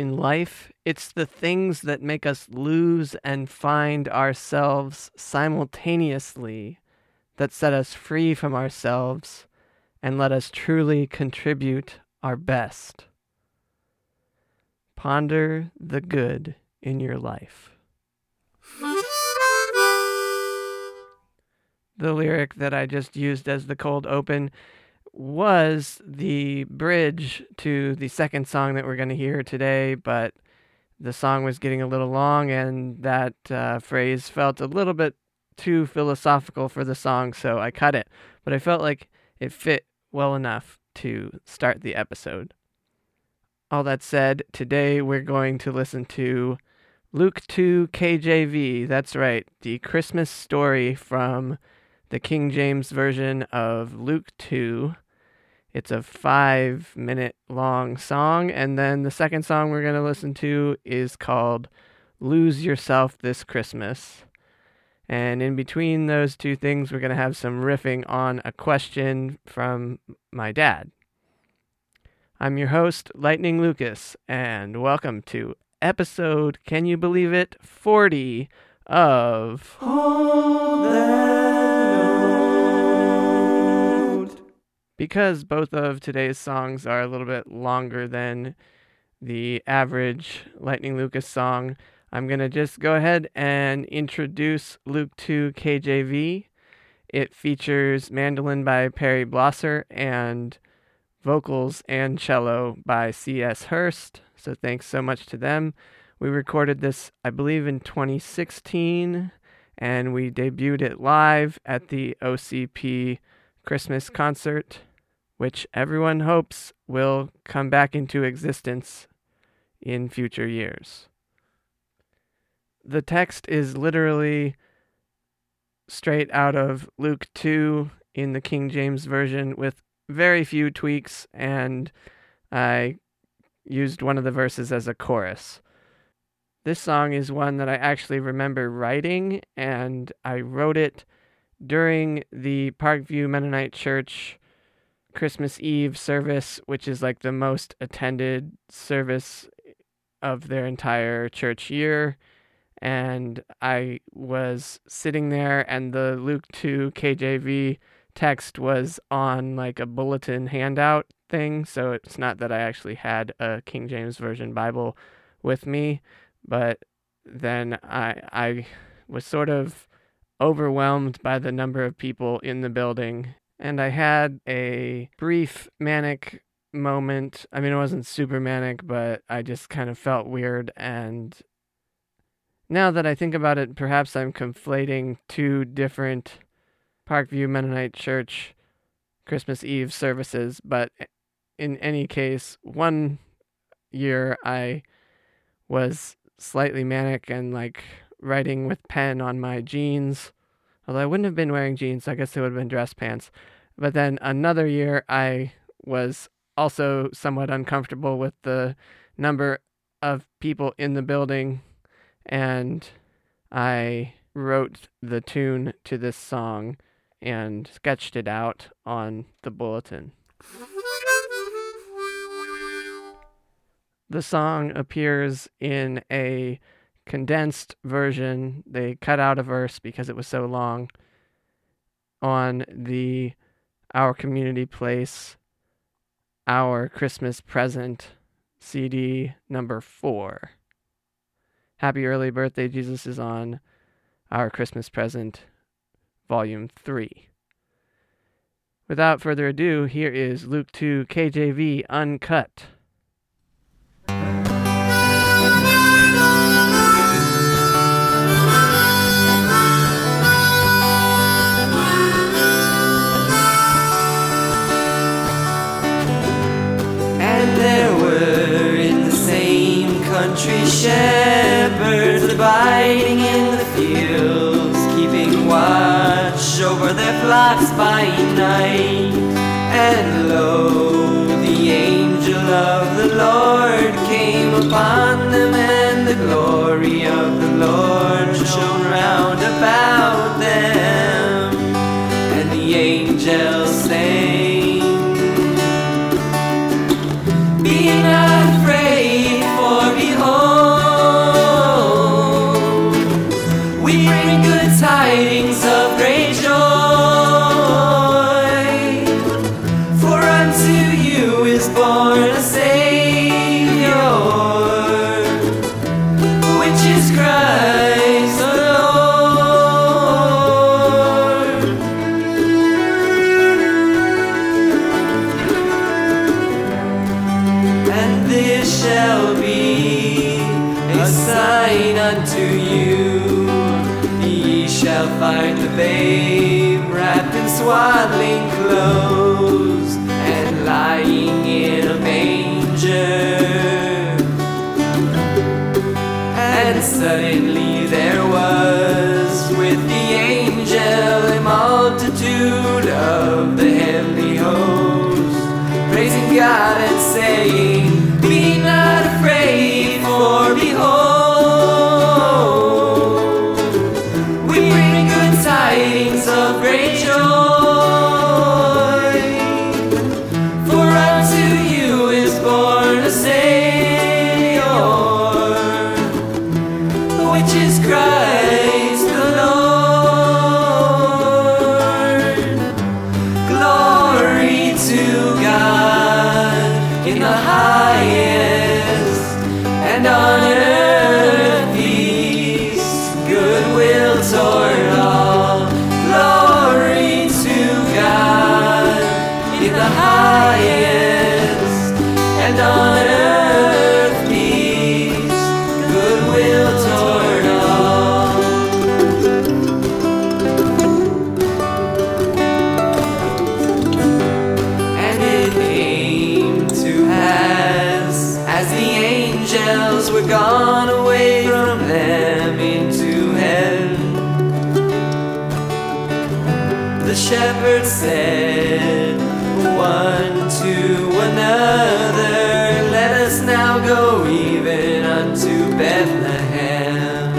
in life, it's the things that make us lose and find ourselves simultaneously that set us free from ourselves and let us truly contribute our best. Ponder the good in your life. The lyric that I just used as the cold open was the bridge to the second song that we're going to hear today, but the song was getting a little long and that uh, phrase felt a little bit too philosophical for the song, so I cut it. But I felt like it fit well enough to start the episode. All that said, today we're going to listen to Luke 2 KJV. That's right, the Christmas story from the King James Version of Luke 2. It's a five minute long song. And then the second song we're going to listen to is called Lose Yourself This Christmas. And in between those two things, we're going to have some riffing on a question from my dad. I'm your host, Lightning Lucas, and welcome to episode, can you believe it, 40 of. Because both of today's songs are a little bit longer than the average Lightning Lucas song, I'm going to just go ahead and introduce Luke 2 KJV. It features mandolin by Perry Blosser and vocals and cello by C.S. Hurst. So thanks so much to them. We recorded this, I believe, in 2016, and we debuted it live at the OCP Christmas concert, which everyone hopes will come back into existence in future years. The text is literally straight out of Luke 2 in the King James Version with very few tweaks, and I used one of the verses as a chorus. This song is one that I actually remember writing, and I wrote it during the Parkview Mennonite Church Christmas Eve service, which is like the most attended service eh, of their entire church year. And I was sitting there, and the Luke 2 KJV text was on like a bulletin handout thing. So it's not that I actually had a King James Version Bible with me, but then I I was sort of overwhelmed by the number of people in the building and I had a brief manic moment. I mean, it wasn't super manic, but I just kind of felt weird and now that I think about it, perhaps I'm conflating two different Parkview Mennonite Church Christmas Eve services, but in any case, one year I was slightly manic and like writing with pen on my jeans. Although I wouldn't have been wearing jeans, so I guess it would have been dress pants. But then another year I was also somewhat uncomfortable with the number of people in the building and I wrote the tune to this song and sketched it out on the bulletin. The song appears in a condensed version. They cut out a verse because it was so long on the Our Community Place Our Christmas Present CD number four. Happy Early Birthday, Jesus is on Our Christmas Present Volume 3. Without further ado, here is Luke 2 KJV Uncut. shepherds abiding in the fields, keeping watch over their flocks by night. And lo, the angel of the Lord came upon to you. Ye shall find the babe wrapped in swaddling. Even unto Bethlehem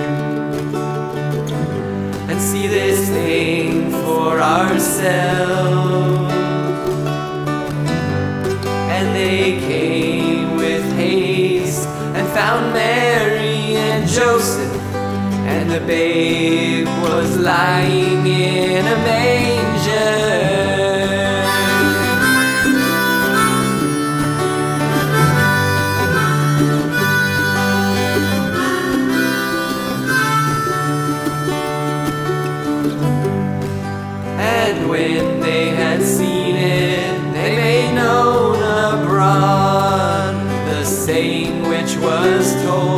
and see this thing for ourselves. And they came with haste and found Mary and Joseph, and the babe was lying in a manger. And when they had seen it, they made known abroad the saying which was told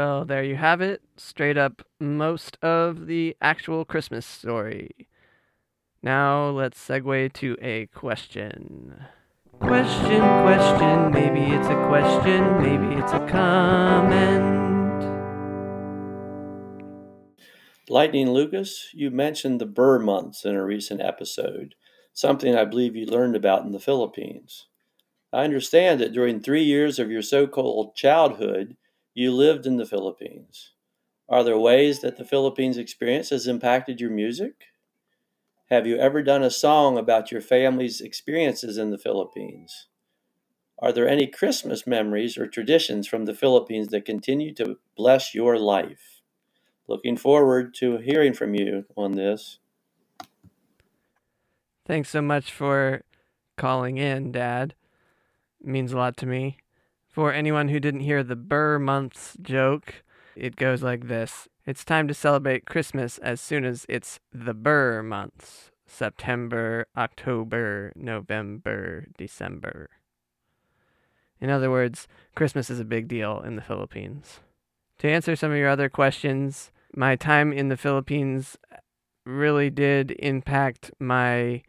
Well, there you have it. Straight up most of the actual Christmas story. Now let's segue to a question. Question, question, maybe it's a question, maybe it's a comment. Lightning Lucas, you mentioned the Ber months in a recent episode, something I believe you learned about in the Philippines. I understand that during three years of your so called childhood, you lived in the Philippines. Are there ways that the Philippines experience has impacted your music? Have you ever done a song about your family's experiences in the Philippines? Are there any Christmas memories or traditions from the Philippines that continue to bless your life? Looking forward to hearing from you on this. Thanks so much for calling in, Dad. It means a lot to me. For anyone who didn't hear the Ber months joke, it goes like this It's time to celebrate Christmas as soon as it's the Ber months September, October, November, December. In other words, Christmas is a big deal in the Philippines. To answer some of your other questions, my time in the Philippines really did impact my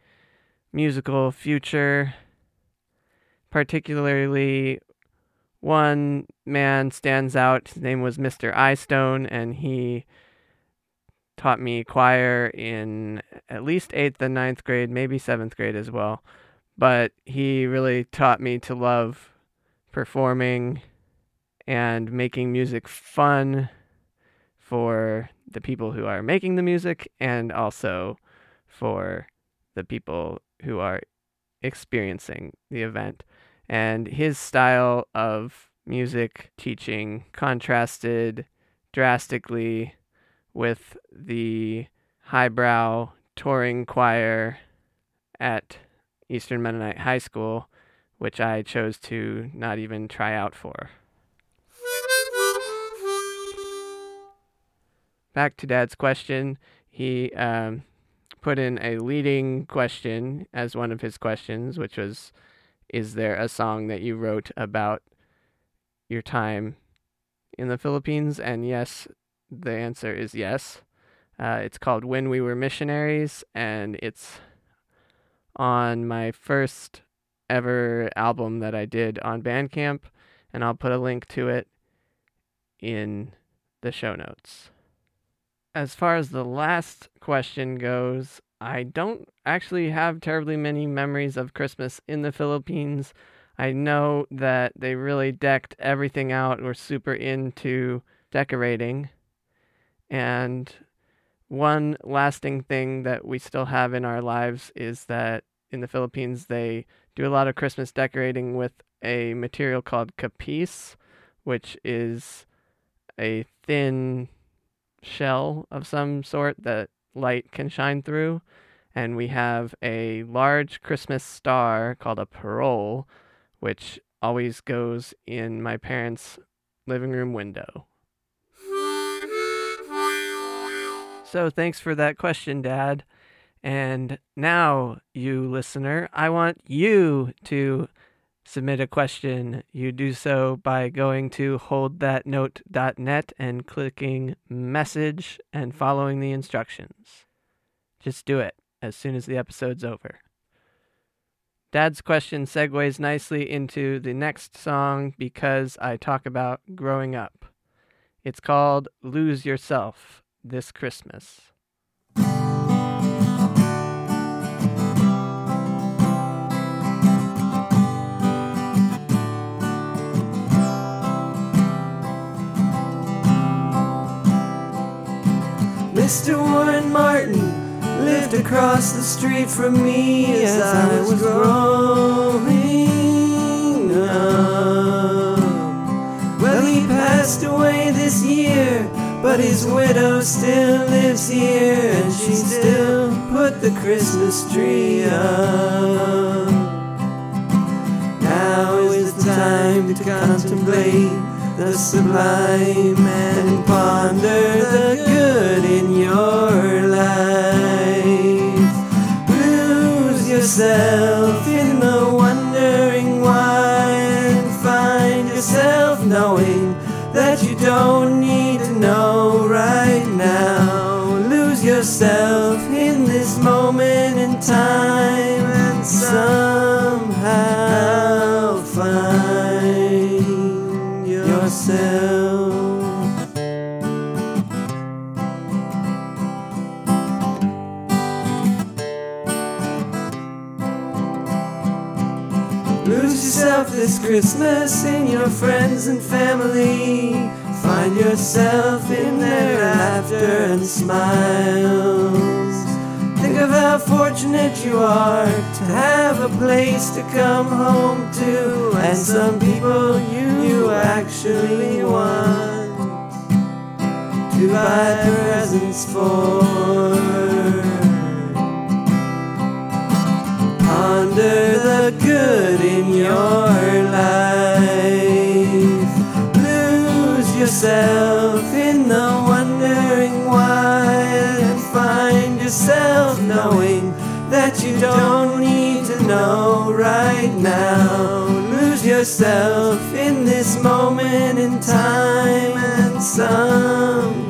musical future. Particularly, one man stands out. His name was Mr. Eyestone, and he taught me choir in at least eighth and ninth grade, maybe seventh grade as well. But he really taught me to love performing and making music fun for the people who are making the music and also for the people who are experiencing the event. And his style of music teaching contrasted drastically with the highbrow touring choir at Eastern Mennonite High School, which I chose to not even try out for. Back to Dad's question, he um, put in a leading question as one of his questions, which was Is there a song that you wrote about your time in the Philippines? And yes, the answer is yes. Uh, it's called When We Were Missionaries, and it's on my first ever album that I did on Bandcamp, and I'll put a link to it in the show notes. As far as the last question goes, I don't actually have terribly many memories of Christmas in the Philippines. I know that they really decked everything out, were super into decorating. And one lasting thing that we still have in our lives is that in the Philippines, they do a lot of Christmas decorating with a material called capiz, which is a thin shell of some sort that light can shine through. And we have a large Christmas star called a parol, which always goes in my parents' living room window. So thanks for that question, Dad. And now, you listener, I want you to submit a question. You do so by going to holdthatnote.net and clicking message and following the instructions. Just do it as soon as the episode's over. Dad's question segues nicely into the next song because I talk about growing up. It's called Lose Yourself This Christmas. Mr. Warren Martin lived across the street from me as I was growing up. Well, he passed away this year, but his widow still lives here, and she still put the Christmas tree up. Now is the time to contemplate the sublime and ponder Lose yourself this Christmas in your friends and family. Find yourself in their laughter and smiles. Think of how fortunate you are to have a place to come home to, and some people you, you actually want to buy presents for. Ponder the good in your life. Lose yourself in the wondering why and find yourself knowing that you don't need to know right now. Lose yourself in this moment in time and somehow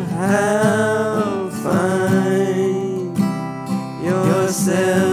find yourself.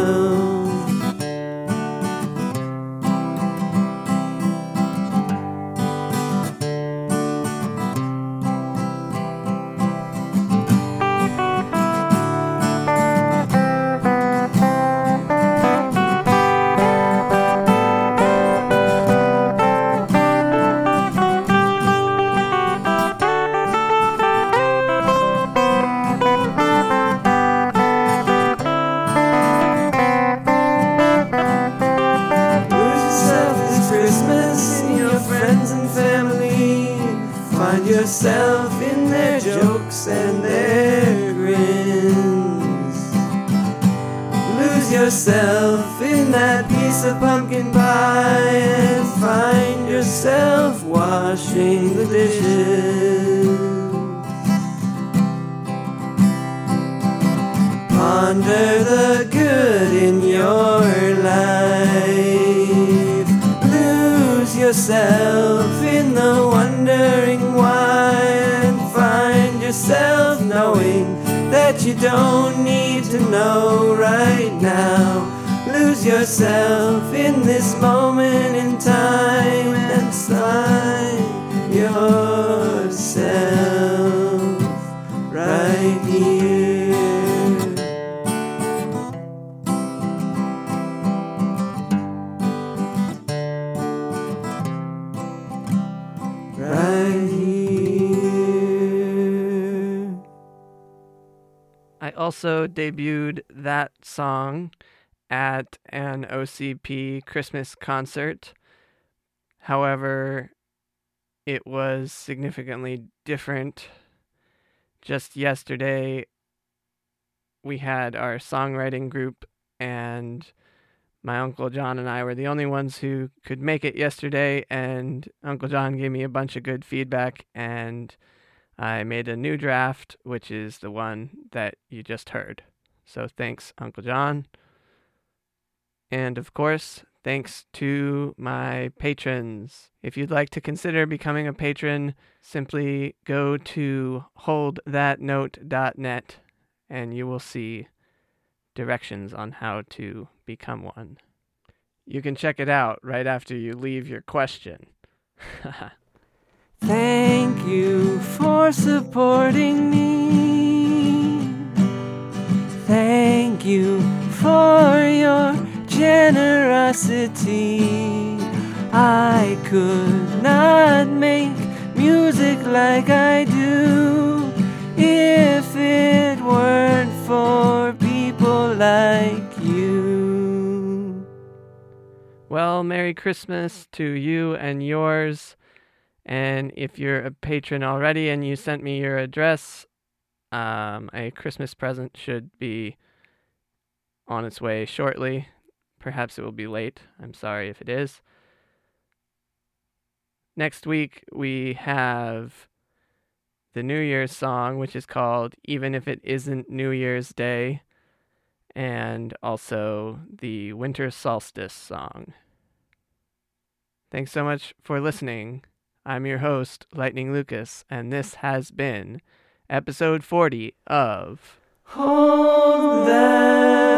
Washing the dishes. Ponder the good in your life. Lose yourself in the wondering why and find yourself knowing that you don't need to know right now. Lose yourself in this moment in time and find yourself right here. Right here. I also debuted that song at an OCP Christmas concert. However, it was significantly different. Just yesterday, we had our songwriting group, and my Uncle John and I were the only ones who could make it yesterday. And Uncle John gave me a bunch of good feedback, and I made a new draft, which is the one that you just heard. So thanks, Uncle John. And of course, thanks to my patrons. If you'd like to consider becoming a patron, simply go to holdthatnote.net and you will see directions on how to become one. You can check it out right after you leave your question. Thank you for supporting me. Thank you for generosity. I could not make music like I do if it weren't for people like you. Well, Merry Christmas to you and yours. And if you're a patron already and you sent me your address, um, a Christmas present should be on its way shortly. Perhaps it will be late. I'm sorry if it is. Next week, we have the New Year's song, which is called Even If It Isn't New Year's Day, and also the Winter Solstice song. Thanks so much for listening. I'm your host, Lightning Lucas, and this has been episode 40 of Hold that